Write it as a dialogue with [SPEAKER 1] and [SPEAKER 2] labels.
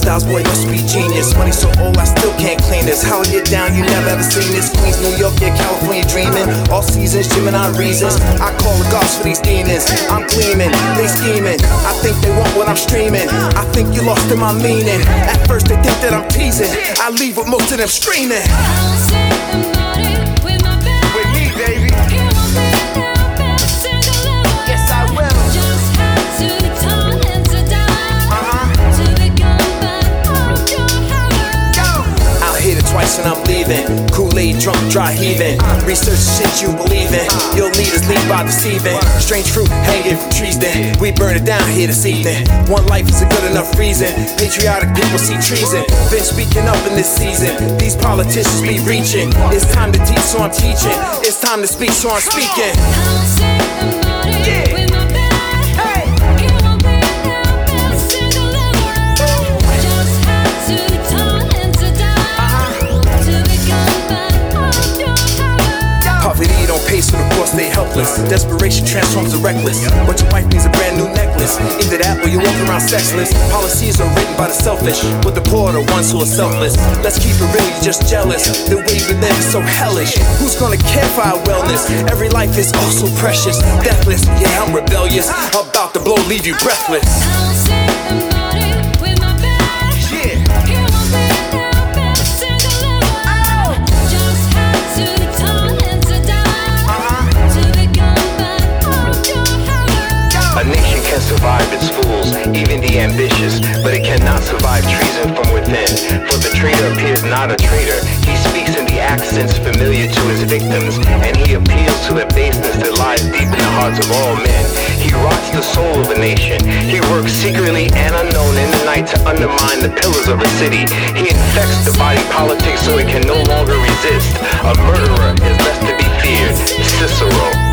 [SPEAKER 1] Styles, boy, must be genius. Money so old, I still can't clean this. How get down, you never ever seen this. Queens, New York, yeah, California dreaming. All seasons, Gemini reasons. I call the gods for these demons. I'm gleaming, they scheming. I think they want what I'm streaming. I think you lost in my meaning. At first, they think that I'm teasing. I leave with most of them screaming. Twice and I'm leaving. Kool-Aid drunk, dry heaving. Research shit you believe in. You'll need us lead by deceiving. Strange fruit hanging from trees then. We burn it down here this evening. One life is a good enough reason. Patriotic people see treason. Been speaking up in this season. These politicians be reaching. It's time to teach, so I'm teaching. It's time to speak, so I'm speaking. Helpless. Desperation transforms the reckless. But your wife needs a brand new necklace. Either that or you walk around sexless. Policies are written by the selfish, but the poor are the ones who are selfless. Let's keep it real, you're just jealous. The way we live is so hellish. Who's gonna care for our wellness? Every life is oh also precious. Deathless, yeah, I'm rebellious. About to blow, leave you breathless.
[SPEAKER 2] ambitious, but it cannot survive treason from within. For the traitor appears not a traitor. He speaks in the accents familiar to his victims, and he appeals to the baseness that lies deep in the hearts of all men. He rots the soul of a nation. He works secretly and unknown in the night to undermine the pillars of a city. He infects the body politic so
[SPEAKER 1] it can no longer resist. A murderer is less to be feared. Cicero.